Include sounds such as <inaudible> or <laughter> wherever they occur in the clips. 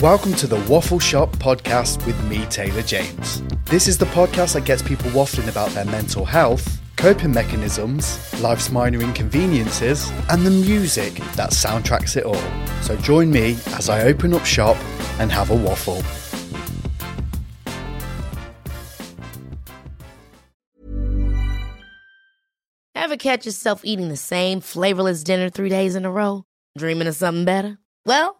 Welcome to the Waffle Shop podcast with me, Taylor James. This is the podcast that gets people waffling about their mental health, coping mechanisms, life's minor inconveniences, and the music that soundtracks it all. So join me as I open up shop and have a waffle. Ever catch yourself eating the same flavorless dinner three days in a row? Dreaming of something better? Well,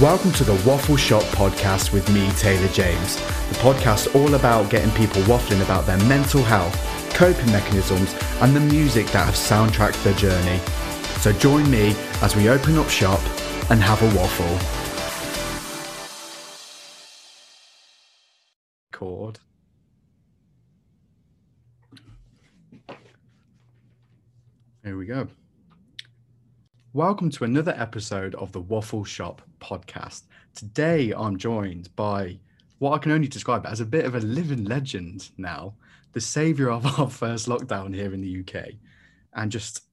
Welcome to the Waffle Shop podcast with me, Taylor James. The podcast all about getting people waffling about their mental health, coping mechanisms, and the music that have soundtracked their journey. So join me as we open up shop and have a waffle. Chord. Here we go. Welcome to another episode of the Waffle Shop podcast. Today I'm joined by what I can only describe as a bit of a living legend now, the savior of our first lockdown here in the UK, and just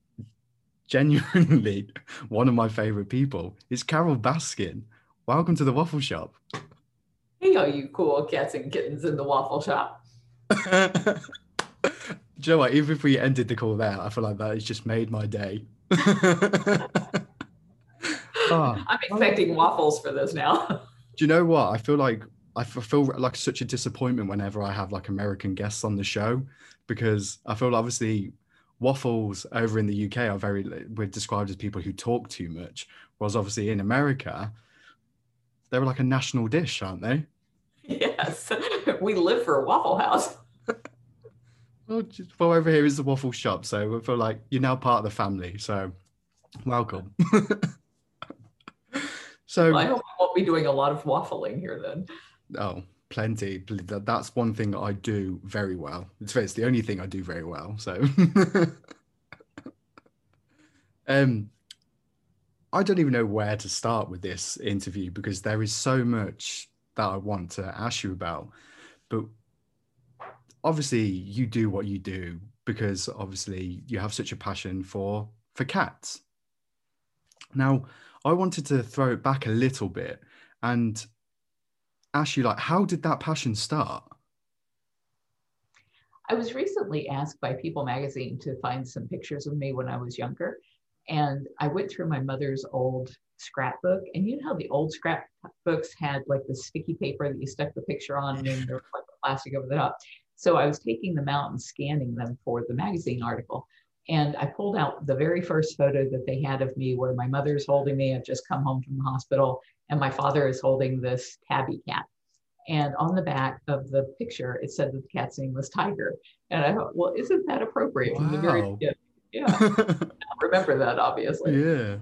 genuinely <laughs> one of my favorite people. It's Carole Baskin. Welcome to the Waffle Shop. Hey, all you cool cats and kittens in the waffle shop. <laughs> Do you know? Even if we ended the call there, I feel like that has just made my day. Oh, I'm expecting waffles for this now. do you know what? I feel like I feel like such a disappointment whenever I have like American guests on the show because I feel obviously waffles over in the UK are very we're described as people who talk too much, whereas obviously in America they're like a national dish, aren't they? yes, we live for a Waffle House. Well, just, well, over here is the waffle shop, so I feel like you're now part of the family. So, welcome. <laughs> so, Well, I hope I won't be doing a lot of waffling here then. oh, plenty. That's one thing that I do very well. It's, it's the only thing I do very well. So, <laughs> um, I don't even know where to start with this interview because there is so much that I want to ask you about. But obviously, you do what you do because obviously you have such a passion for for cats. Now, I wanted to throw it back a little bit and ask you, like, how did that passion start? I was recently asked by People magazine to find some pictures of me when I was younger. And I went through my mother's old scrapbook. And you know how the old scrapbooks had like the sticky paper that you stuck the picture on and then <laughs> there was like plastic over the top. So I was taking them out and scanning them for the magazine article. And I pulled out the very first photo that they had of me where my mother is holding me. I've just come home from the hospital and my father is holding this tabby cat. And on the back of the picture, it said that the cat's name was Tiger. And I thought, well, isn't that appropriate very Wow. beginning? Yeah, <laughs> I remember that obviously. yeah.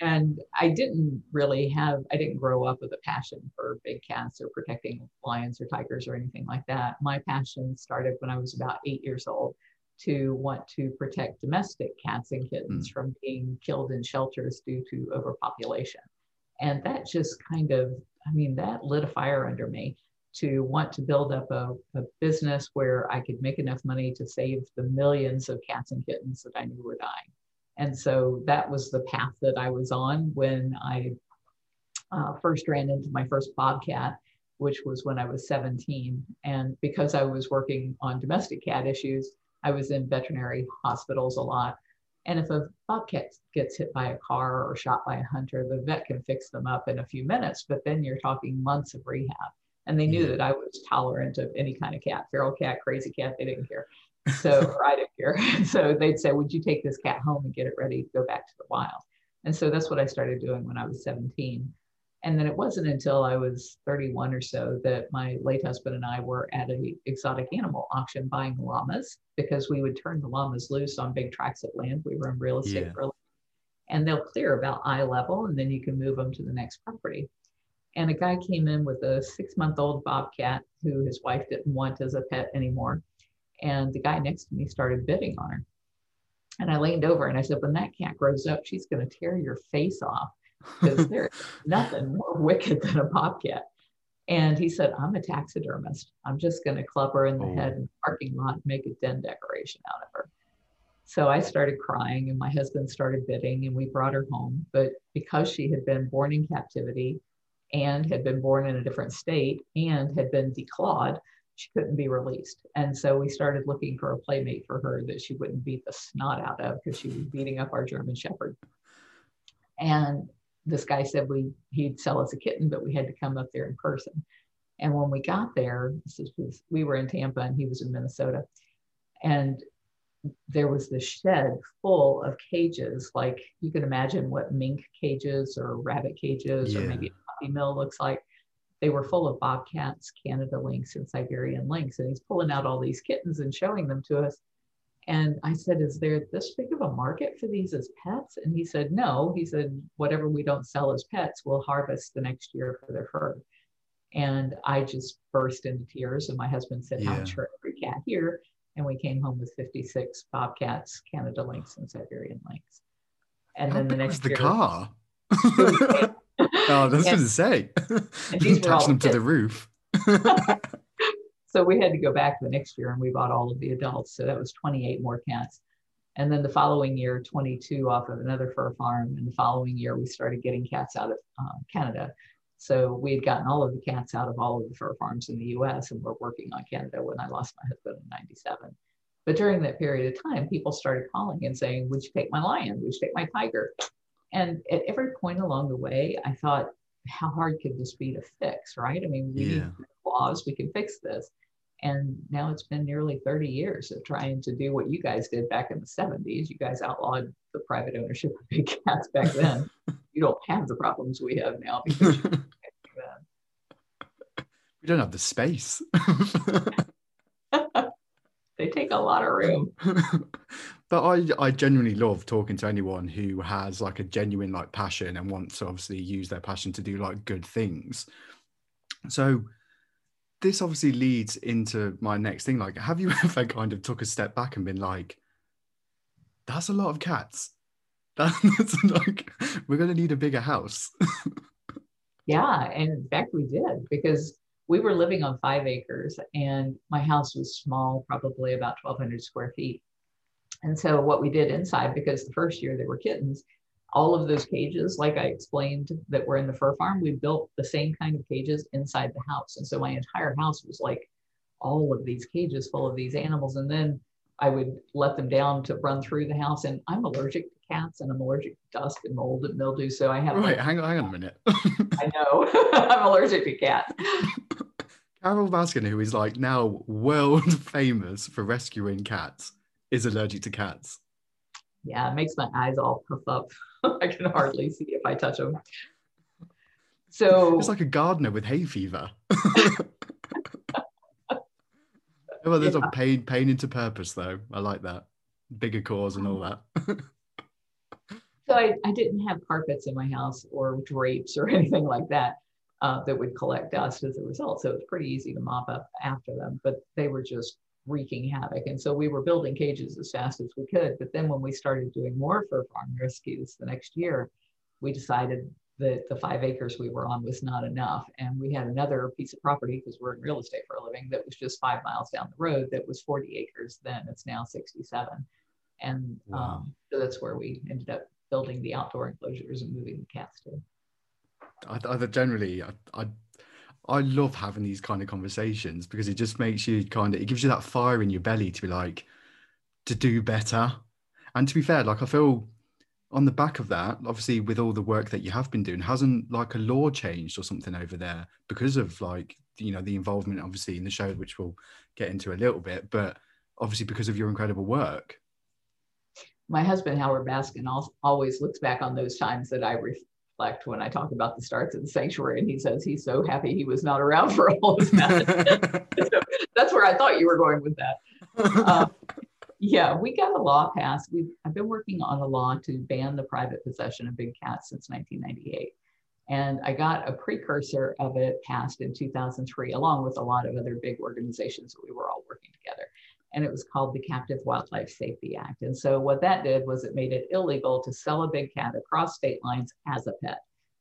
And I didn't really have, I didn't grow up with a passion for big cats or protecting lions or tigers or anything like that. My passion started when I was about eight years old. to want to protect domestic cats and kittens hmm. from being killed in shelters due to overpopulation. And that just kind of, I mean, that lit a fire under me to want to build up a, a business where I could make enough money to save the millions of cats and kittens that I knew were dying. And so that was the path that I was on when I uh, first ran into my first bobcat, which was when I was 17. And because I was working on domestic cat issues, I was in veterinary hospitals a lot. And if a bobcat gets hit by a car or shot by a hunter, the vet can fix them up in a few minutes, but then you're talking months of rehab. And they knew that I was tolerant of any kind of cat, feral cat, crazy cat, they didn't care. So right up here. <laughs> So they'd say, Would you take this cat home and get it ready to go back to the wild? And so that's what I started doing when I was 17. And then it wasn't until I was 31 or so that my late husband and I were at an exotic animal auction buying llamas because we would turn the llamas loose on big tracts of land. We were in real estate Yeah. for and they'll clear about eye level and then you can move them to the next property. And a guy came in with a six month old bobcat who his wife didn't want as a pet anymore. And the guy next to me started bidding on her. And I leaned over and I said, When that cat grows up, she's going to tear your face off because <laughs> there's nothing more wicked than a bobcat. And he said, I'm a taxidermist. I'm just going to club her in the Oh. head in the parking lot and make a den decoration out of her. So I started crying, and my husband started bidding, and we brought her home. But because she had been born in captivity and had been born in a different state and had been declawed, she couldn't be released. And so we started looking for a playmate for her that she wouldn't beat the snot out of because she was beating up our German Shepherd. And this guy said we he'd sell us a kitten, but we had to come up there in person. And when we got there, this is, was, we were in Tampa and he was in Minnesota, and there was this shed full of cages, like you can imagine what mink cages or rabbit cages or maybe a puppy mill looks like. They were full of bobcats, Canada lynx, and Siberian lynx. And he's pulling out all these kittens and showing them to us. And I said, Is there this big of a market for these as pets? And he said, No. He said, Whatever we don't sell as pets, we'll harvest the next year for their fur. And I just burst into tears. And my husband said, How much for every cat here? And we came home with 56 bobcats, Canada lynx, and Siberian lynx. And How then the big was next the year, car? <laughs> <laughs> oh, was And- going to say. and these were all Attach them to the roof. <laughs> <laughs> so we had to go back the next year and we bought all of the adults. So that was 28 more cats. And then the following year, 22 off of another fur farm. And the following year, we started getting cats out of um, Canada. So we had gotten all of the cats out of all of the fur farms in the US and we're working on Canada when I lost my husband in 97. But during that period of time, people started calling and saying, Would you take my lion? Would you take my tiger? And at every point along the way, I thought, How hard could this be to fix? Right? I mean, we Yeah. need laws, we can fix this. And now it's been nearly 30 years of trying to do what you guys did back in the 70s. You guys outlawed the private ownership of big cats back then. <laughs> you don't have the problems we have now because you can't do that. we don't have the space. <laughs> <laughs> they take a lot of room. But I I genuinely love talking to anyone who has like a genuine like passion and wants to obviously use their passion to do like good things. So this obviously leads into my next thing. Like, have you <laughs> ever kind of took a step back and been like, that's a lot of cats. <laughs> That's like we're gonna need a bigger house. <laughs> Yeah, and in fact, we did because we were living on five acres and my house was small, probably about 1,200 square feet. And so, what we did inside, because the first year they were kittens, all of those cages, like I explained, that were in the fur farm, we built the same kind of cages inside the house. And so, my entire house was like all of these cages full of these animals. And then I would let them down to run through the house. And I'm allergic to cats and I'm allergic to dust and mold and mildew. So, I have right, like, hang on, hang on a minute. <laughs> I know <laughs> I'm allergic to cats. Carole Baskin, who is like now world <laughs> famous for rescuing cats, is allergic to cats. Yeah, it makes my eyes all puff up. <laughs> I can hardly see if I touch them. So It's like a gardener with hay fever. <laughs> well, there's a pain pain into purpose though. I like that. Bigger cause and all that. <laughs> so I, I didn't have carpets in my house or drapes or anything like that uh, that would collect dust as a result. So it was pretty easy to mop up after them, but they were just wreaking havoc. And so we were building cages as fast as we could. But then when we started doing more fur farm rescues the next year, we decided that the five acres we were on was not enough. And we had another piece of property because we're in real estate for a living that was just five miles down the road that was 40 acres then. It's now 67. And wow. um, so that's where we ended up building the outdoor enclosures and moving the cats to. I, I generally, I, I I love having these kind of conversations because it just makes you kind of it gives you that fire in your belly to be like to do better. And to be fair, like I feel on the back of that, obviously with all the work that you have been doing, hasn't like a law changed or something over there because of like you know the involvement obviously in the show, which we'll get into a little bit, but obviously because of your incredible work. My husband Howard Baskin always looks back on those times that I reflect when I talk about the starts of the sanctuary, and he says he's so happy he was not around for all of that. so <laughs> <laughs> that's where I thought you were going with that. Uh, yeah, we got a law passed. We I've been working on a law to ban the private possession of big cats since 1998. And I got a precursor of it passed in 2003, along with a lot of other big organizations that we were all working together and it was called the Captive Wildlife Safety Act. And so what that did was it made it illegal to sell a big cat across state lines as a pet.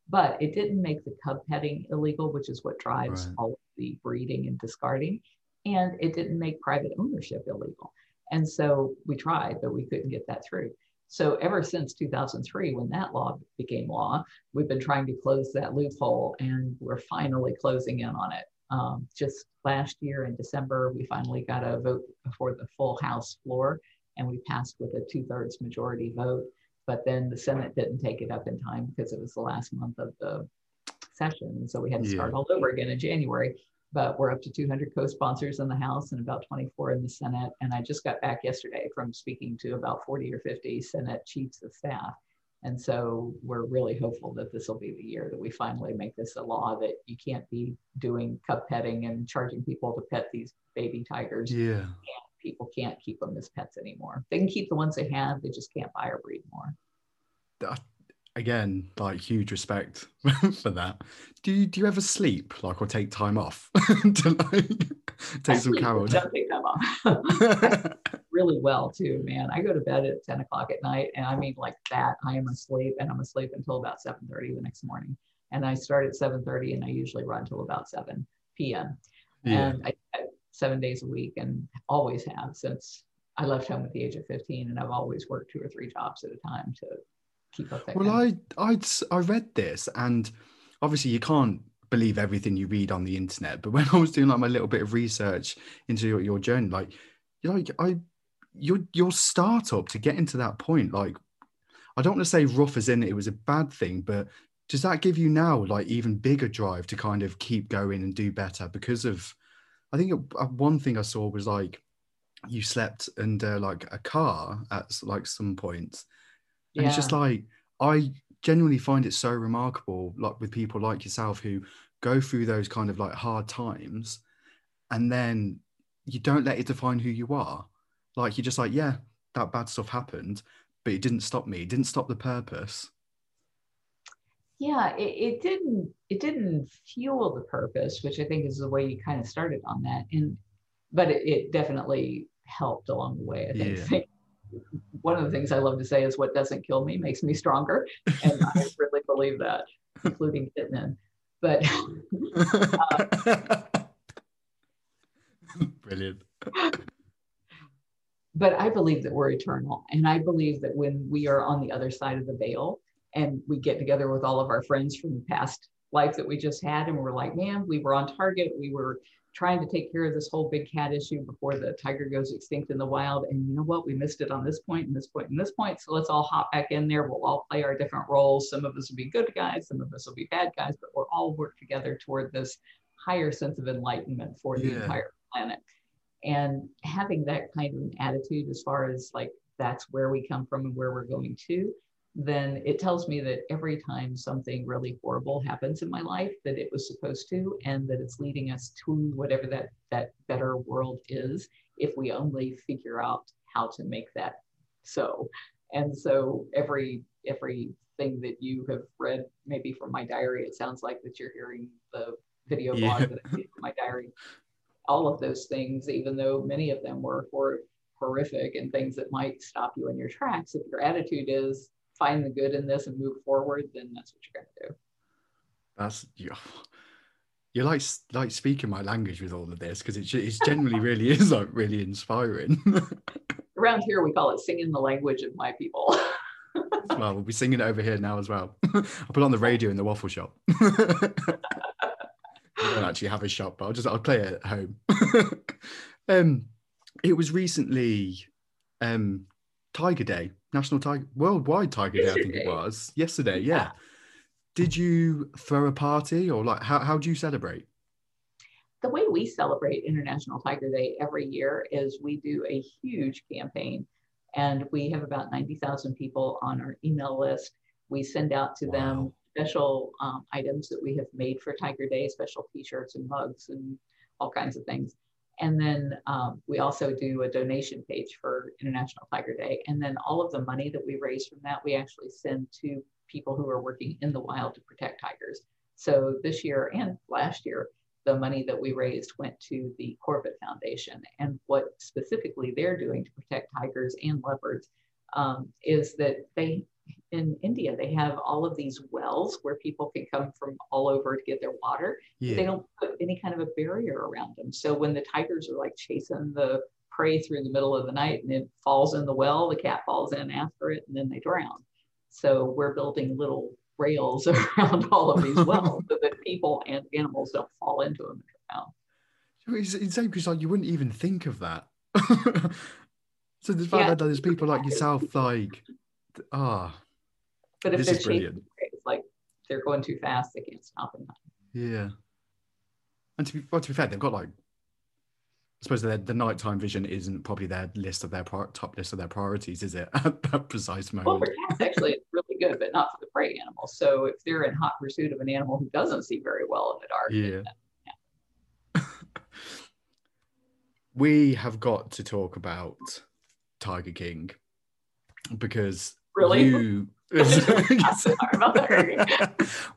But it didn't make the cub petting illegal, which is what drives right. all of the breeding and discarding. And it didn't make private ownership illegal. And so we tried, but we couldn't get that through. So ever since 2003, when that law became law, we've been trying to close that loophole and we're finally closing in on it. Um, just last year in December, we finally got a vote for the full House floor, and we passed with a two thirds majority vote. But then the Senate didn't take it up in time because it was the last month of the session. And so we had to start yeah. all over again in January. But we're up to 200 co sponsors in the House and about 24 in the Senate. And I just got back yesterday from speaking to about 40 or 50 Senate chiefs of staff and so we're really hopeful that this will be the year that we finally make this a law that you can't be doing cub petting and charging people to pet these baby tigers. Yeah. And people can't keep them as pets anymore. They can keep the ones they have, they just can't buy or breed more. Again, like huge respect <laughs> for that. Do you do you ever sleep like or take time off <laughs> to like take I some carol? Don't take time off. <laughs> really well too, man. I go to bed at 10 o'clock at night and I mean like that. I am asleep and I'm asleep until about 7:30 the next morning. And I start at 7:30 and I usually run till about 7 p.m. Yeah. And I, I, seven days a week and always have since I left home at the age of 15 and I've always worked two or three jobs at a time to keep up. Well, I I I read this and obviously you can't believe everything you read on the internet, but <laughs> when I was doing like my little bit of research into your, your journey, like you know, I your your startup to get into that point, like I don't want to say rough as in it was a bad thing, but does that give you now like even bigger drive to kind of keep going and do better because of I think it, uh, one thing I saw was like you slept under like a car at like some point. And yeah. it's just like I genuinely find it so remarkable, like with people like yourself who go through those kind of like hard times and then you don't let it define who you are. Like you're just like, yeah, that bad stuff happened, but it didn't stop me. It didn't stop the purpose. Yeah, it, it didn't. It didn't fuel the purpose, which I think is the way you kind of started on that. And but it, it definitely helped along the way. I think. Yeah. <laughs> One of the things I love to say is, "What doesn't kill me makes me stronger," and I <laughs> really believe that, including fitness. But uh, <laughs> brilliant but I believe that we're eternal. And I believe that when we are on the other side of the veil and we get together with all of our friends from the past life that we just had, and we're like, man, we were on target. We were trying to take care of this whole big cat issue before the tiger goes extinct in the wild. And you know what? We missed it on this point and this point and this point. So let's all hop back in there. We'll all play our different roles. Some of us will be good guys, some of us will be bad guys, but we'll all work together toward this higher sense of enlightenment for the yeah. entire planet and having that kind of an attitude as far as like that's where we come from and where we're going to then it tells me that every time something really horrible happens in my life that it was supposed to and that it's leading us to whatever that that better world is if we only figure out how to make that so and so every every thing that you have read maybe from my diary it sounds like that you're hearing the video blog yeah. that i made from my diary all of those things, even though many of them were hor- horrific and things that might stop you in your tracks. If your attitude is find the good in this and move forward, then that's what you're going to do. That's you. You're like like speaking my language with all of this because it it's generally really <laughs> is like really inspiring. <laughs> Around here, we call it singing the language of my people. <laughs> well, we'll be singing it over here now as well. I'll put it on the radio in the waffle shop. I don't actually have a shop, but I'll just I'll play it at home. um, it was recently um Tiger Day, National Tiger Worldwide Tiger Day, I think it was yesterday. Yeah. Yeah. Did you throw a party or like how how do you celebrate? the way we celebrate International Tiger Day every year is we do a huge campaign and we have about 90,000 people on our email list. We send out to them special um, items that we have made for Tiger Day, special t-shirts and mugs and all kinds of things. And then um, we also do a donation page for International Tiger Day. And then all of the money that we raise from that, we actually send to people who are working in the wild to protect tigers. So this year and last year, the money that we raised went to the Corbett Foundation. And what specifically they're doing to protect tigers and leopards um, is that they, in India, they have all of these wells where people can come from all over to get their water. They Yeah. don't put any kind of a barrier around them. So when the tigers are like chasing the prey through the middle of the night and it falls in the well, the cat falls in after it and then they drown. So we're building little rails <laughs> around all of these wells so that people and animals don't fall into them and drown. It's insane because like you wouldn't even think of that. <laughs> so the fact Yeah. that there's people like yourself, like, ah, But if This they're is chasing brilliant. prey, it's like they're going too fast, they can't stop in time. yeah. And to be, well, to be fair, they've got like, I suppose their, the nighttime vision isn't probably their list of their pri- top list of their priorities, is it? <laughs> At that precise moment. Well, for cats, actually, it's really good, but not for the prey animals. So if they're in hot pursuit of an animal who doesn't see very well in the dark, Yeah. then <laughs> we have got to talk about Tiger King because Really? you. <laughs>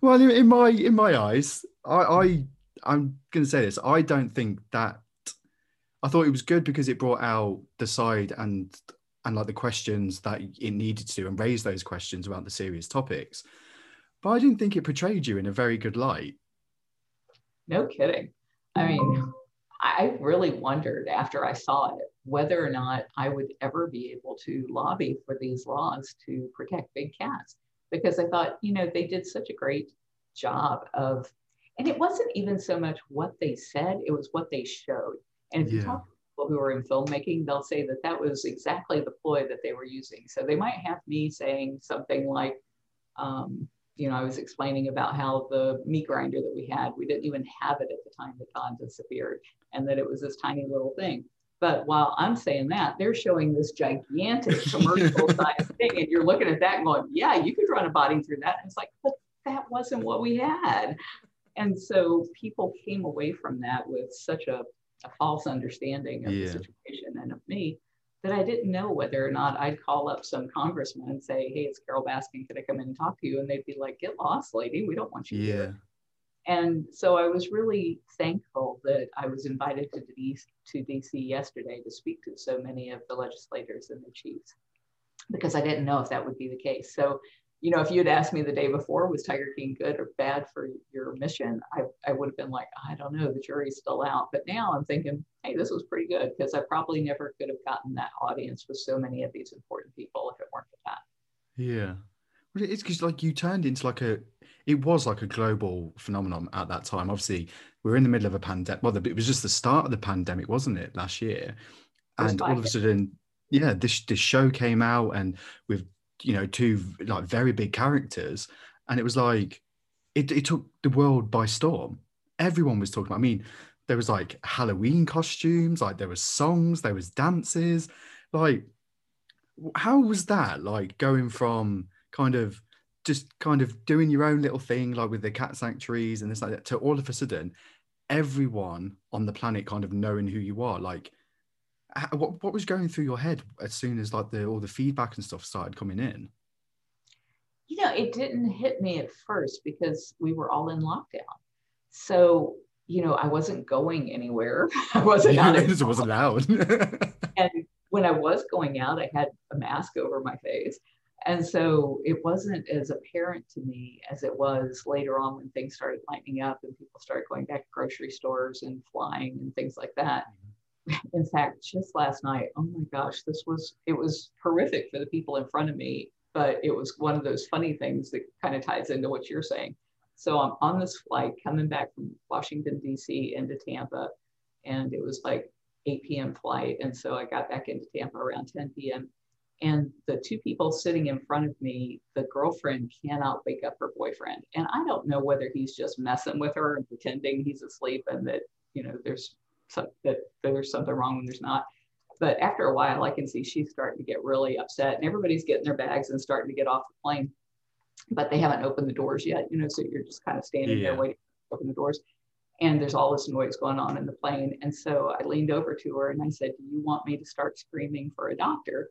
Well, in, in my in my eyes, I, I I'm going to say this. I don't think that. I thought it was good because it brought out the side and and like the questions that it needed to and raise those questions about the serious topics. But I didn't think it portrayed you in a very good light. No kidding. I mean, I really wondered after I saw it whether or not I would ever be able to lobby for these laws to protect big cats because I thought, you know, they did such a great job of, and it wasn't even so much what they said, it was what they showed. And if you talk to people who are in filmmaking, they'll say that that was exactly the ploy that they were using. So they might have me saying something like, um, you know, I was explaining about how the meat grinder that we had, we didn't even have it at the time that Don disappeared, and that it was this tiny little thing. But while I'm saying that, they're showing this gigantic <laughs> commercial size thing, and you're looking at that and going, "Yeah, you could run a body through that." And it's like, but that wasn't what we had. And so people came away from that with such a, a false understanding of Yeah. the situation and of me that I didn't know whether or not I'd call up some congressman and say, Hey, it's Carole Baskin. Can I come in and talk to you? And they'd be like, Get lost, lady. We don't want you Yeah. here. And so I was really thankful that I was invited to, D- to DC yesterday to speak to so many of the legislators and the chiefs because I didn't know if that would be the case. So, you know, if you had asked me the day before, was Tiger King good or bad for your mission? I, I would have been like, I don't know, the jury's still out. But now I'm thinking, hey, this was pretty good because I probably never could have gotten that audience with so many of these important people if it weren't for that. Yeah. Well, it's because like you turned into like a, it was like a global phenomenon at that time. Obviously, we are in the middle of a pandemic. Well, the- it was just the start of the pandemic, wasn't it, last year? And all of a sudden, yeah, this this show came out, and with you know two like very big characters, and it was like it it took the world by storm. Everyone was talking about. I mean, there was like Halloween costumes, like there was songs, there was dances, like how was that like going from kind of just kind of doing your own little thing like with the cat sanctuaries and this like that to all of a sudden everyone on the planet kind of knowing who you are like what, what was going through your head as soon as like the all the feedback and stuff started coming in you know, it didn't hit me at first because we were all in lockdown. So, you know, I wasn't going anywhere. <laughs> I wasn't out. <laughs> it wasn't allowed. <laughs> and when I was going out, I had a mask over my face. And so it wasn't as apparent to me as it was later on when things started lightening up and people started going back to grocery stores and flying and things like that. Mm-hmm. In fact, just last night, oh my gosh, this was, it was horrific for the people in front of me, but it was one of those funny things that kind of ties into what you're saying. So I'm on this flight coming back from Washington, D.C. into Tampa, and it was like 8 p.m. flight. And so I got back into Tampa around 10 p.m. And the two people sitting in front of me, the girlfriend cannot wake up her boyfriend. And I don't know whether he's just messing with her and pretending he's asleep and that, you know, there's some, that there's something wrong when there's not. But after a while, I can see she's starting to get really upset and everybody's getting their bags and starting to get off the plane. But they haven't opened the doors yet, you know, so you're just kind of standing yeah. there waiting to open the doors and there's all this noise going on in the plane. And so I leaned over to her and I said, Do you want me to start screaming for a doctor?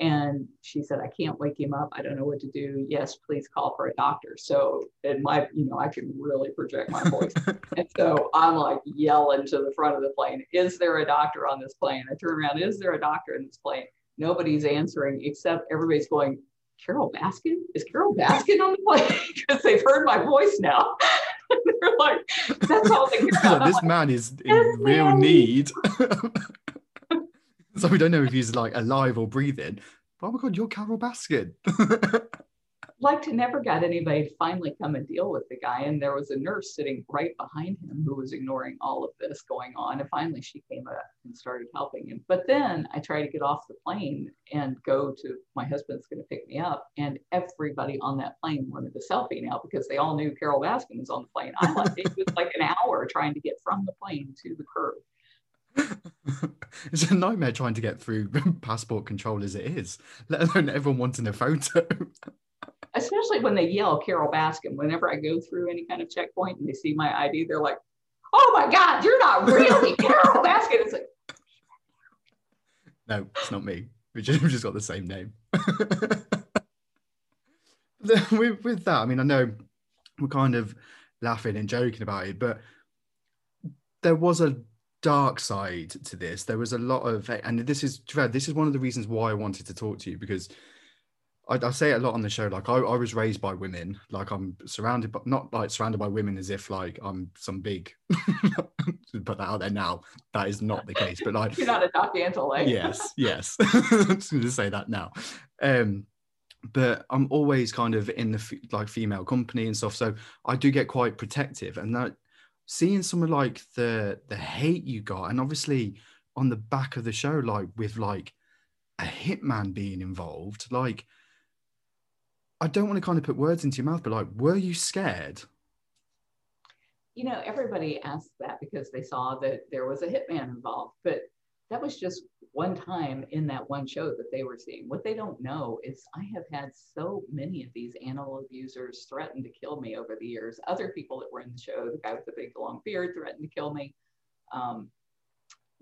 And she said, I can't wake him up. I don't know what to do. Yes, please call for a doctor. So, in my, you know, I can really project my voice. <laughs> and so I'm like yelling to the front of the plane, Is there a doctor on this plane? I turn around, Is there a doctor in this plane? Nobody's answering except everybody's going, Carole Baskin? Is Carole Baskin on the plane? <laughs> Because they've heard my voice now. <laughs> They're like, that's all they this man is in real need. So we don't know if he's like alive or breathing. But, oh my god, you're Carole Baskin <laughs> like to never got anybody to finally come and deal with the guy. And there was a nurse sitting right behind him who was ignoring all of this going on. And finally she came up and started helping him. But then I tried to get off the plane and go to my husband's going to pick me up. And everybody on that plane wanted a selfie now because they all knew Carole Baskin was on the plane. I left it was like an hour trying to get from the plane to the curb. <laughs> it's a nightmare trying to get through <laughs> passport control as it is, let alone everyone wanting a photo <laughs> especially when they yell Carole Baskin. Whenever I go through any kind of checkpoint and they see my ID, they're like, "Oh my God, you're not really Carole Baskin." It's like, no, it's not me. We just, we just got the same name. with, with that, I mean, I know we're kind of laughing and joking about it, but there was a dark side to this. There was a lot of, and this is this is one of the reasons why I wanted to talk to you because I, I, say it a lot on the show. Like I, I was raised by women. Like I'm surrounded, but not like surrounded by women as if like I'm some big. <laughs> put that out there now. That is not the case. But like <laughs> you're not a Doc Antle, eh? yes, yes. I'm <laughs> just going to say that now. Um, but I'm always kind of in the like female company and stuff, so I do get quite protective. And that seeing some of like the the hate you got, and obviously on the back of the show, like with like a hitman being involved, like I don't want to kind of put words into your mouth, but like, were you scared? You know, everybody asked that because they saw that there was a hitman involved, but that was just one time in that one show that they were seeing. What they don't know is I have had so many of these animal abusers threaten to kill me over the years. Other people that were in the show, the guy with the big long beard threatened to kill me. Um,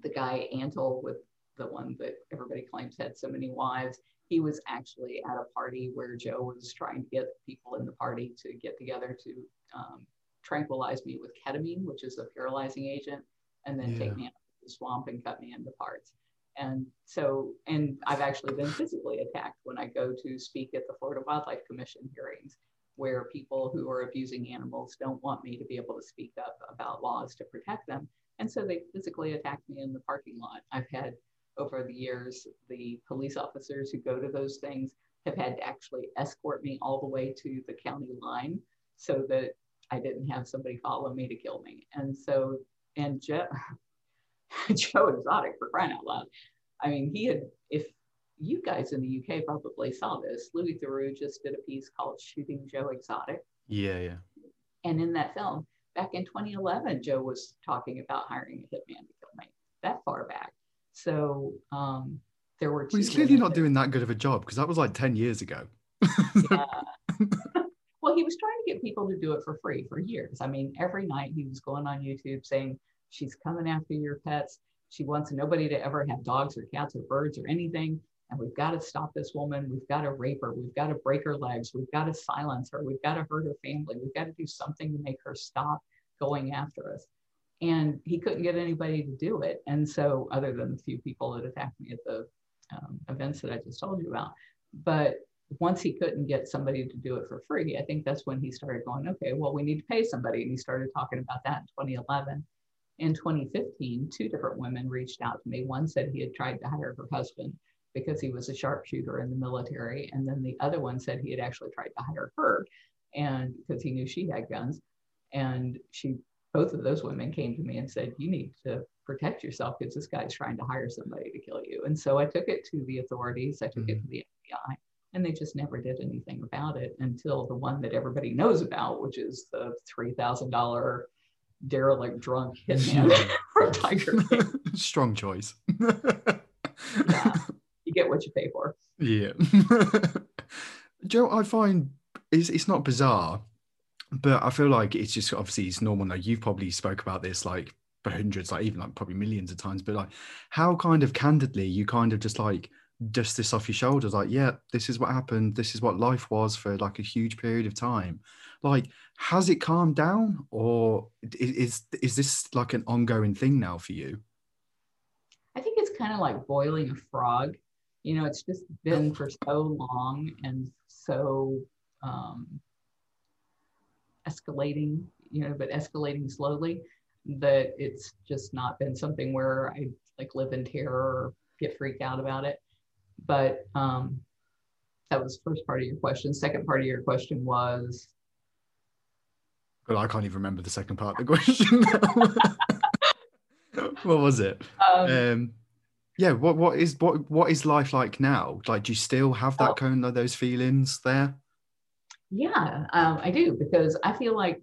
the guy Antle with the one that everybody claims had so many wives he was actually at a party where Joe was trying to get people in the party to get together to um, tranquilize me with ketamine, which is a paralyzing agent, and then yeah. take me out the swamp and cut me into parts. And so, and I've actually been physically attacked when I go to speak at the Florida Wildlife Commission hearings, where people who are abusing animals don't want me to be able to speak up about laws to protect them. And so they physically attacked me in the parking lot. I've had over the years, the police officers who go to those things have had to actually escort me all the way to the county line so that I didn't have somebody follow me to kill me. And so, and Joe, <laughs> Joe Exotic for crying out loud. I mean, he had, if you guys in the UK probably saw this, Louis Theroux just did a piece called Shooting Joe Exotic. Yeah, yeah. And in that film, back in 2011, Joe was talking about hiring a hitman to kill me that far back. So um, there were. Well, he's clearly not doing that good of a job because that was like ten years ago. yeah. <laughs> well, he was trying to get people to do it for free for years. I mean, every night he was going on YouTube saying, "She's coming after your pets. She wants nobody to ever have dogs or cats or birds or anything." And we've got to stop this woman. We've got to rape her. We've got to break her legs. We've got to silence her. We've got to hurt her family. We've got to do something to make her stop going after us. and he couldn't get anybody to do it. And so, other than the few people that attacked me at the um, events that I just told you about, but once he couldn't get somebody to do it for free, I think that's when he started going, okay, well, we need to pay somebody. And he started talking about that in 2011. In 2015, two different women reached out to me. One said he had tried to hire her husband because he was a sharpshooter in the military. And then the other one said he had actually tried to hire her and because he knew she had guns. And she, both of those women came to me and said, You need to protect yourself because this guy's trying to hire somebody to kill you. And so I took it to the authorities, I took mm-hmm. it to the FBI, and they just never did anything about it until the one that everybody knows about, which is the $3,000 derelict drunk hitman from <laughs> Tiger King. <laughs> Strong choice. <laughs> yeah, you get what you pay for. Yeah. Joe, I find it's, it's not bizarre, but I feel like it's just obviously it's normal. Now you've probably spoke about this like for hundreds, like even like probably millions of times, but like how kind of candidly you kind of just like dust this off your shoulders, like, yeah, this is what happened, this is what life was for like a huge period of time. Like, has it calmed down, or is is this like an ongoing thing now for you? I think it's kind of like boiling a frog. You know, it's just been for so long and so um, escalating, you know, but escalating slowly that it's just not been something where I like live in terror or get freaked out about it. But um, that was first part of your question. Second part of your question was. But I can't even remember the second part of the question. <laughs> what was it? Um, um, yeah. What what is what what is life like now? Like, do you still have that oh. kind of those feelings there? Yeah, um, I do because I feel like,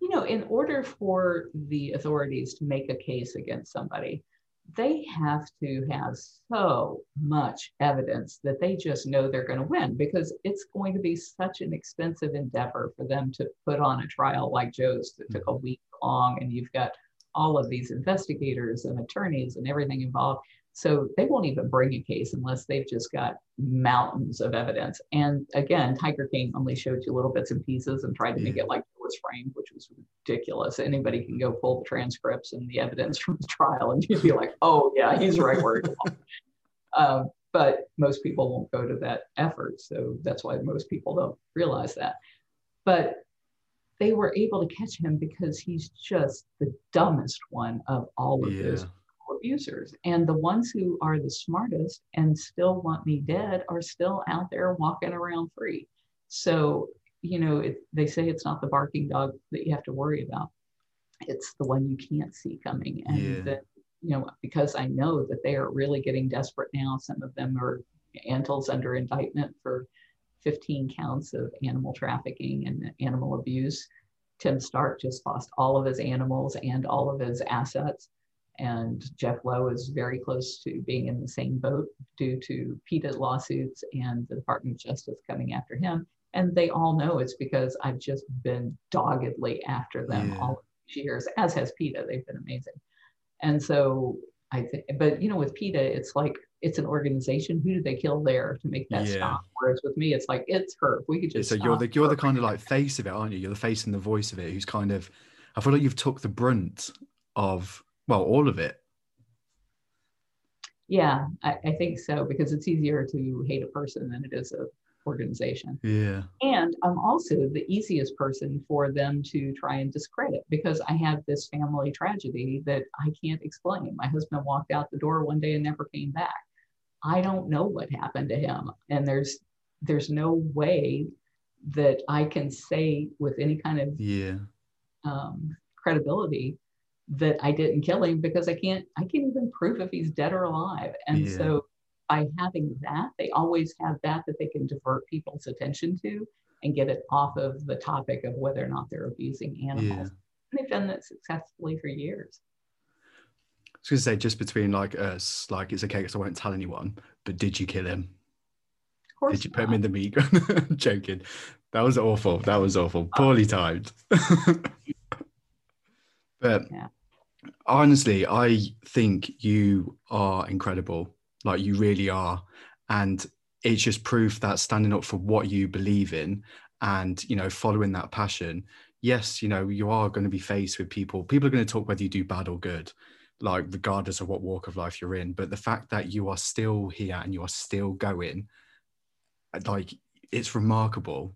you know, in order for the authorities to make a case against somebody, they have to have so much evidence that they just know they're going to win because it's going to be such an expensive endeavor for them to put on a trial like Joe's that took a mm-hmm. week long and you've got all of these investigators and attorneys and everything involved. So they won't even bring a case unless they've just got mountains of evidence. And again, Tiger King only showed you little bits and pieces and tried to make it like was framed, which was ridiculous. Anybody can go pull the transcripts and the evidence <laughs> from the trial and you'd be like, oh, yeah, he's right where he <laughs> um, but most people won't go to that effort. So that's why most people don't realize that. But they were able to catch him because he's just the dumbest one of all of yeah. those abusers. And the ones who are the smartest and still want me dead are still out there walking around free. So, you know, it, they say it's not the barking dog that you have to worry about, it's the one you can't see coming. And yeah. that, you know, because I know that they are really getting desperate now. Some of them are Antle's under indictment for 15 counts of animal trafficking and animal abuse. Tim Stark just lost all of his animals and all of his assets. And Jeff Lowe is very close to being in the same boat due to PETA lawsuits and the Department of Justice coming after him. And they all know it's because I've just been doggedly after them yeah. all these years, as has PETA. They've been amazing. And so I think, but you know, with PETA, it's like it's an organization. Who do they kill there to make that yeah. stop? Whereas with me, it's like it's her. We could just. So you're the you're the kind of like face of it, aren't you? You're the face and the voice of it. Who's kind of, I feel like you've took the brunt of well, all of it. Yeah, I, I think so because it's easier to hate a person than it is a organization. Yeah. And I'm also the easiest person for them to try and discredit because I have this family tragedy that I can't explain. My husband walked out the door one day and never came back. I don't know what happened to him. And there's there's no way that I can say with any kind of yeah um, credibility that I didn't kill him because I can't I can't even prove if he's dead or alive. And yeah. so by having that, they always have that that they can divert people's attention to and get it off of the topic of whether or not they're abusing animals. Yeah. And they've done that successfully for years. I was gonna say just between like us, like it's okay because I won't tell anyone, but did you kill him? Of course did you not. put him in the meat? <laughs> joking. That was awful. That was awful. Oh. Poorly timed. <laughs> but yeah honestly, I think you are incredible. Like you really are. And it's just proof that standing up for what you believe in and, you know, following that passion, yes, you know, you are going to be faced with people. People are going to talk whether you do bad or good, like regardless of what walk of life you're in. But the fact that you are still here and you are still going, like, it's remarkable.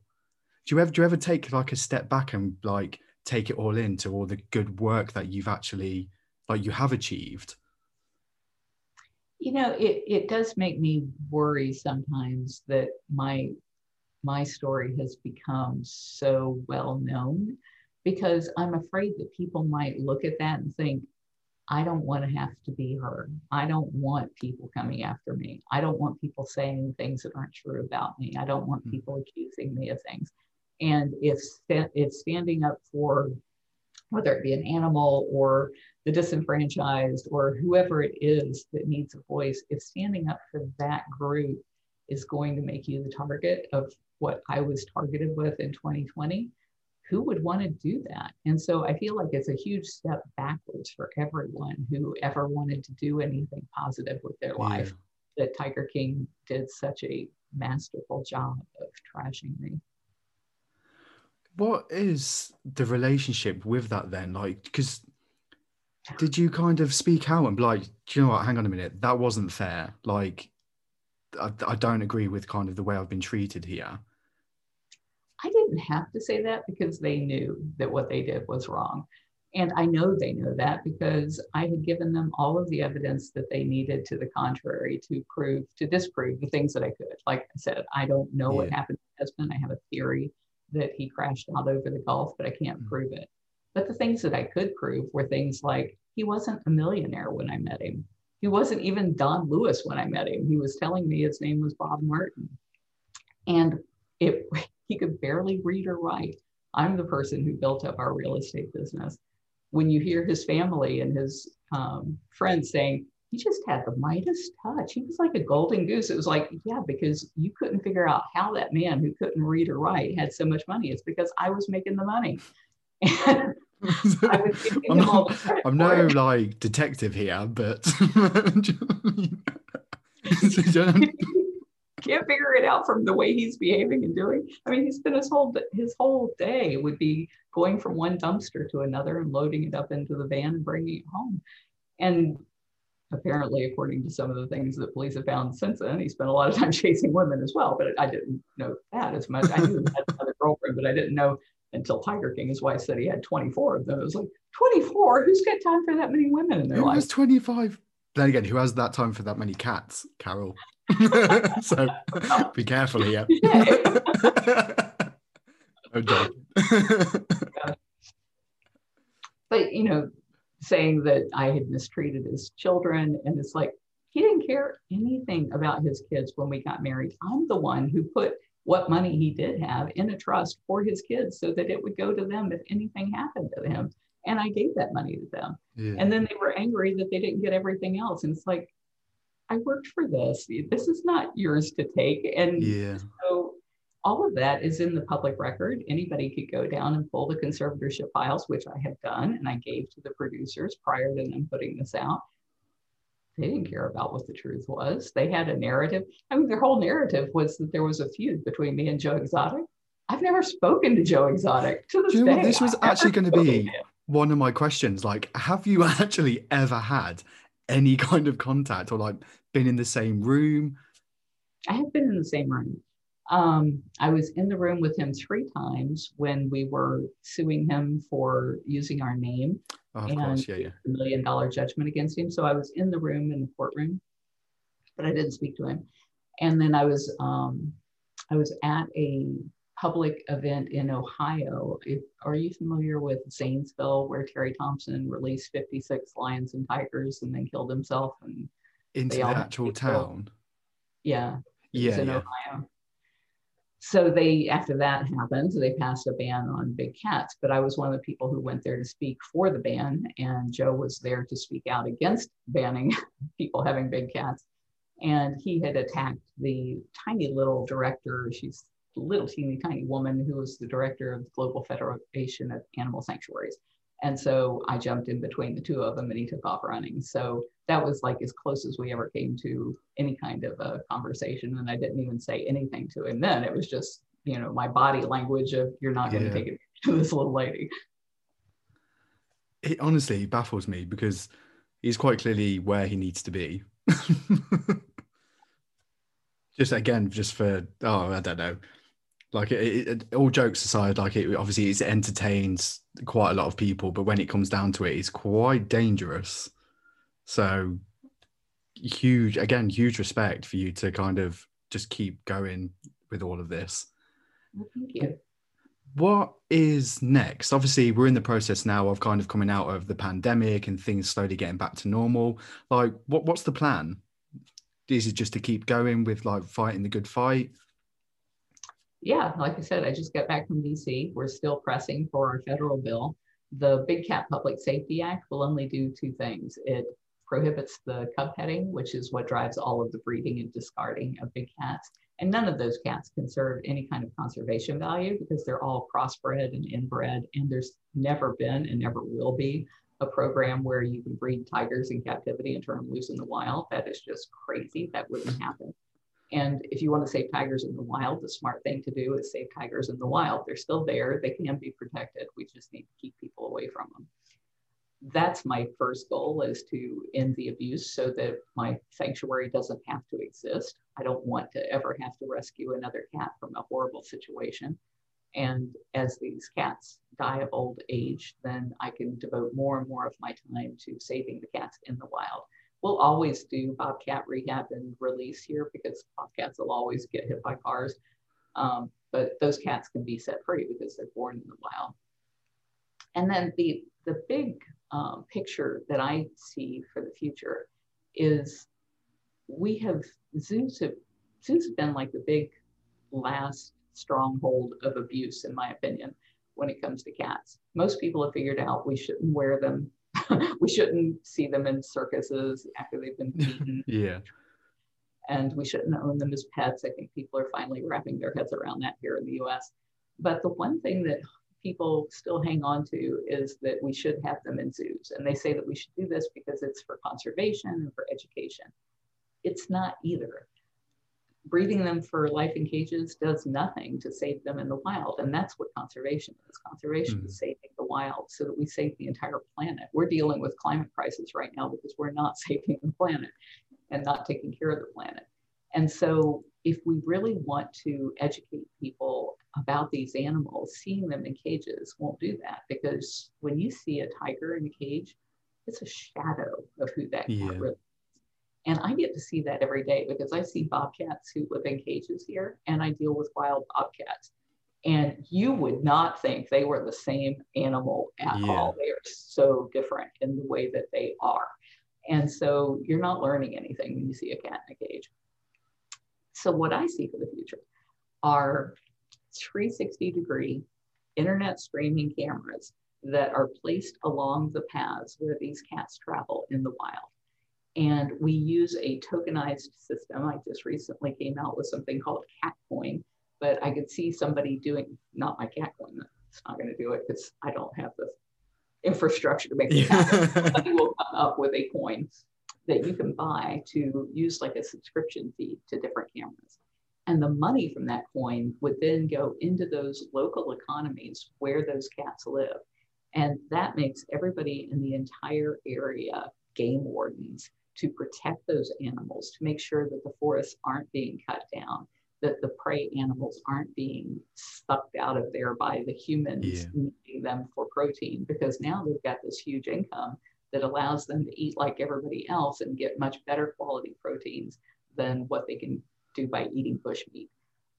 Do you ever do you ever take like a step back and like take it all in to all the good work that you've actually like you have achieved? You know, it, it does make me worry sometimes that my my story has become so well known because I'm afraid that people might look at that and think, I don't want to have to be her. I don't want people coming after me. I don't want people saying things that aren't true about me. I don't want hmm. people accusing me of things. And if, if standing up for whether it be an animal or the disenfranchised or whoever it is that needs a voice, if standing up for that group is going to make you the target of what I was targeted with in 2020, who would want to do that? And so I feel like it's a huge step backwards for everyone who ever wanted to do anything positive with their life. Yeah. That Tiger King did such a masterful job of trashing me. What is the relationship with that then? Like, because did you kind of speak out and be like, do you know what? Hang on a minute, that wasn't fair. Like, I, I don't agree with kind of the way I've been treated here. I didn't have to say that because they knew that what they did was wrong. And I know they know that because I had given them all of the evidence that they needed to the contrary to prove, to disprove the things that I could. Like I said, I don't know yeah. what happened to my husband. I have a theory that he crashed out over the Gulf, but I can't mm-hmm. prove it. But the things that I could prove were things like he wasn't a millionaire when I met him. He wasn't even Don Lewis when I met him. He was telling me his name was Bob Martin. And it <laughs> he could barely read or write. I'm the person who built up our real estate business. When you hear his family and his um, friends saying, he just had the Midas touch. He was like a golden goose. It was like, yeah, because you couldn't figure out how that man who couldn't read or write had so much money. It's because I was making the money. <laughs> I'm, not, I'm no like detective here, but <laughs> can't figure it out from the way he's behaving and doing. I mean, he spent his whole his whole day would be going from one dumpster to another and loading it up into the van and bringing it home. And apparently, according to some of the things that police have found since then, he spent a lot of time <laughs> chasing women as well. But I didn't know that as much. I knew he had another girlfriend, but I didn't know until Tiger King, his wife said he had 24 of was like, 24? Who's got time for that many women in their Who life? has 25? Then again, who has that time for that many cats, Carole? <laughs> so be careful here. <laughs> <laughs> No oh, but you know, saying that I had mistreated his children, and it's like he didn't care anything about his kids when we got married. I'm the one who put what money he did have in a trust for his kids so that it would go to them if anything happened to him. And I gave that money to them. Yeah. And then they were angry that they didn't get everything else. And it's like, I worked for this. This is not yours to take. And yeah. so all of that is in the public record. Anybody could go down and pull the conservatorship files, which I have done, and I gave to the producers prior to them putting this out. They didn't care about what the truth was. They had a narrative. I mean, their whole narrative was that there was a feud between me and Joe Exotic. I've never spoken to Joe Exotic to this you know day. This was I've actually going to be one of my questions. Like, have you <laughs> actually ever had any kind of contact or like been in the same room? I have been in the same room. Um, I was in the room with him three times when we were suing him for using our name oh, and course, yeah, yeah. a million dollar judgment against him. So I was in the room in the courtroom, but I didn't speak to him. And then I was um, I was at a public event in Ohio. If, are you familiar with Zanesville, where Terry Thompson released 56 lions and tigers and then killed himself? And into the actual town. Yeah. Yeah. In yeah. Ohio. So they, after that happened, they passed a ban on big cats. But I was one of the people who went there to speak for the ban, and Joe was there to speak out against banning <laughs> people having big cats. And he had attacked the tiny little director. She's a little teeny tiny woman who was the director of the Global Federation of Animal Sanctuaries. And so I jumped in between the two of them and he took off running. So that was like as close as we ever came to any kind of a conversation. And I didn't even say anything to him then. It was just, you know, my body language of you're not going to take it to this little lady. It honestly baffles me because he's quite clearly where he needs to be. <laughs> just again, just for oh, I don't know. Like it, it, all jokes aside, like it obviously it entertains quite a lot of people, but when it comes down to it, it's quite dangerous. So huge, again, huge respect for you to kind of just keep going with all of this. Well, thank you. What is next? Obviously, we're in the process now of kind of coming out of the pandemic and things slowly getting back to normal. Like, what what's the plan? Is it just to keep going with like fighting the good fight? Yeah, like I said, I just got back from DC. We're still pressing for our federal bill. The Big Cat Public Safety Act will only do two things. It prohibits the cub petting, which is what drives all of the breeding and discarding of big cats. And none of those cats can serve any kind of conservation value because they're all crossbred and inbred. And there's never been and never will be a program where you can breed tigers in captivity and turn them loose in the wild. That is just crazy. That wouldn't happen. And if you want to save tigers in the wild, the smart thing to do is save tigers in the wild. They're still there, they can be protected. We just need to keep people away from them that's my first goal is to end the abuse so that my sanctuary doesn't have to exist. I don't want to ever have to rescue another cat from a horrible situation. And as these cats die of old age, then I can devote more and more of my time to saving the cats in the wild. We'll always do bobcat rehab and release here because bobcats will always get hit by cars. Um, but those cats can be set free because they're born in the wild. And then the the big um, picture that I see for the future is we have zoos have zoos have been like the big last stronghold of abuse, in my opinion, when it comes to cats. Most people have figured out we shouldn't wear them. <laughs> we shouldn't see them in circuses after they've been beaten. <laughs> yeah. And we shouldn't own them as pets. I think people are finally wrapping their heads around that here in the US. But the one thing that people still hang on to is that we should have them in zoos. And they say that we should do this because it's for conservation and for education. It's not either. Breeding them for life in cages does nothing to save them in the wild. And that's what conservation is. Conservation mm-hmm. is saving the wild so that we save the entire planet. We're dealing with climate crisis right now because we're not <laughs> saving the planet and not taking care of the planet. And so if we really want to educate people about these animals, seeing them in cages won't do that because when you see a tiger in a cage, it's a shadow of who that yeah. cat really is. And I get to see that every day because I see bobcats who live in cages here and I deal with wild bobcats. And you would not think they were the same animal at yeah. all. They are so different in the way that they are. And so you're not learning anything when you see a cat in a cage. So, what I see for the future are 360 degree internet streaming cameras that are placed along the paths where these cats travel in the wild. And we use a tokenized system. I just recently came out with something called CatCoin, but I could see somebody doing, not my CatCoin, it's not going to do it because I don't have the infrastructure to make it happen. <laughs> somebody will come up with a coin that you can buy to use like a subscription fee to different cameras. And the money from that coin would then go into those local economies where those cats live. And that makes everybody in the entire area game wardens to protect those animals, to make sure that the forests aren't being cut down, that the prey animals aren't being sucked out of there by the humans yeah. needing them for protein, because now they've got this huge income that allows them to eat like everybody else and get much better quality proteins than what they can do by eating bush meat.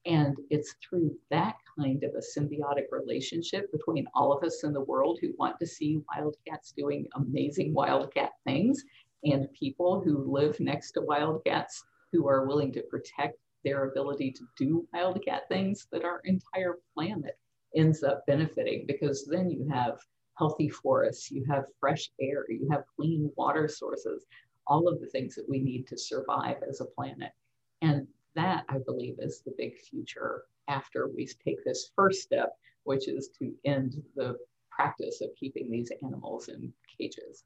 And it's through that kind of a symbiotic relationship between all of us in the world who want to see wildcats doing amazing wildcat things and people who live next to wildcats who are willing to protect their ability to do wildcat things that our entire planet ends up benefiting because then you have healthy forests, you have fresh air, you have clean water sources, all of the things that we need to survive as a planet. And that, I believe, is the big future after we take this first step, which is to end the practice of keeping these animals in cages.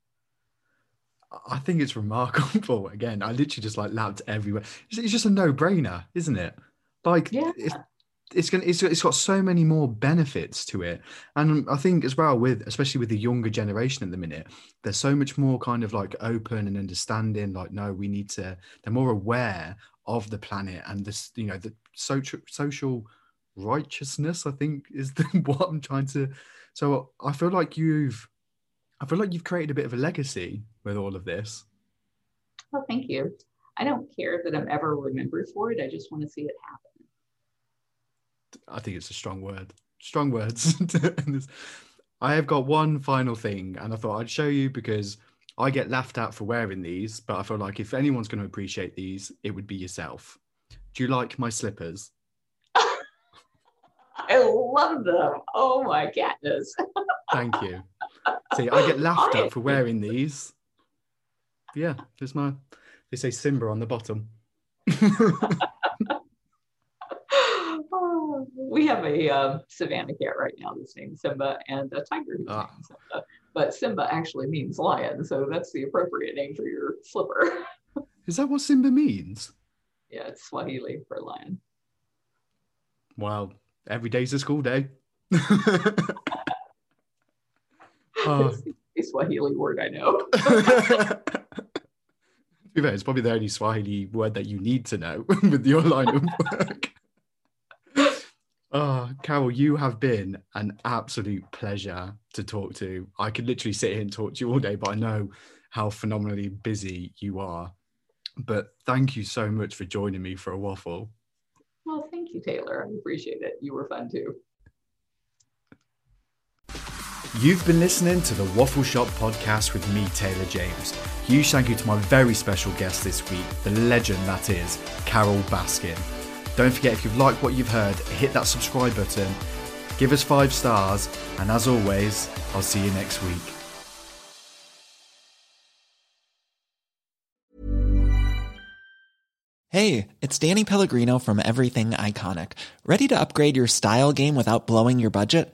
I think it's remarkable. <laughs> Again, I literally just like lapped everywhere. It's just a no-brainer, isn't it? Like, yeah. if, it's gonna it's, it's got so many more benefits to it and i think as well with especially with the younger generation at the minute they're so much more kind of like open and understanding like no we need to they're more aware of the planet and this you know the social social righteousness i think <laughs> is the, what i'm trying to so i feel like you've i feel like you've created a bit of a legacy with all of this Well, thank you. I don't care that I'm ever remembered for it. I just want to see it happen. I think it's a strong word. Strong words. <laughs> I have got one final thing, and I thought I'd show you because I get laughed at for wearing these, but I feel like if anyone's going to appreciate these, it would be yourself. Do you like my slippers? <laughs> I love them. Oh my goodness. Thank you. See, I get laughed <laughs> at for wearing these. Yeah, there's my. They say Simba on the bottom. Oh, <laughs> we have a um, Savannah cat right now that's named Simba and a tiger who's Ah. named Simba. But Simba actually means lion, so that's the appropriate name for your slipper. <laughs> Is that what Simba means? yeah, it's Swahili for lion. Wow, every day's a school day. oh. <laughs> It's Swahili word I know. Be fair, it's probably the only Swahili word that you need to know <laughs> with your line of work. Oh, Carole, you have been an absolute pleasure to talk to. I could literally sit here and talk to you all day, but I know how phenomenally busy you are. But thank you so much for joining me for a waffle. well, thank you, Taylor. I appreciate it. You were fun too. You've been listening to the Waffle Shop podcast with me, Taylor James. Huge thank you to my very special guest this week, the legend that is Carole Baskin. Don't forget, if you've liked what you've heard, hit that subscribe button, give us five stars, and as always, I'll see you next week. Hey, it's Danny Pellegrino from Everything Iconic. Ready to upgrade your style game without blowing your budget?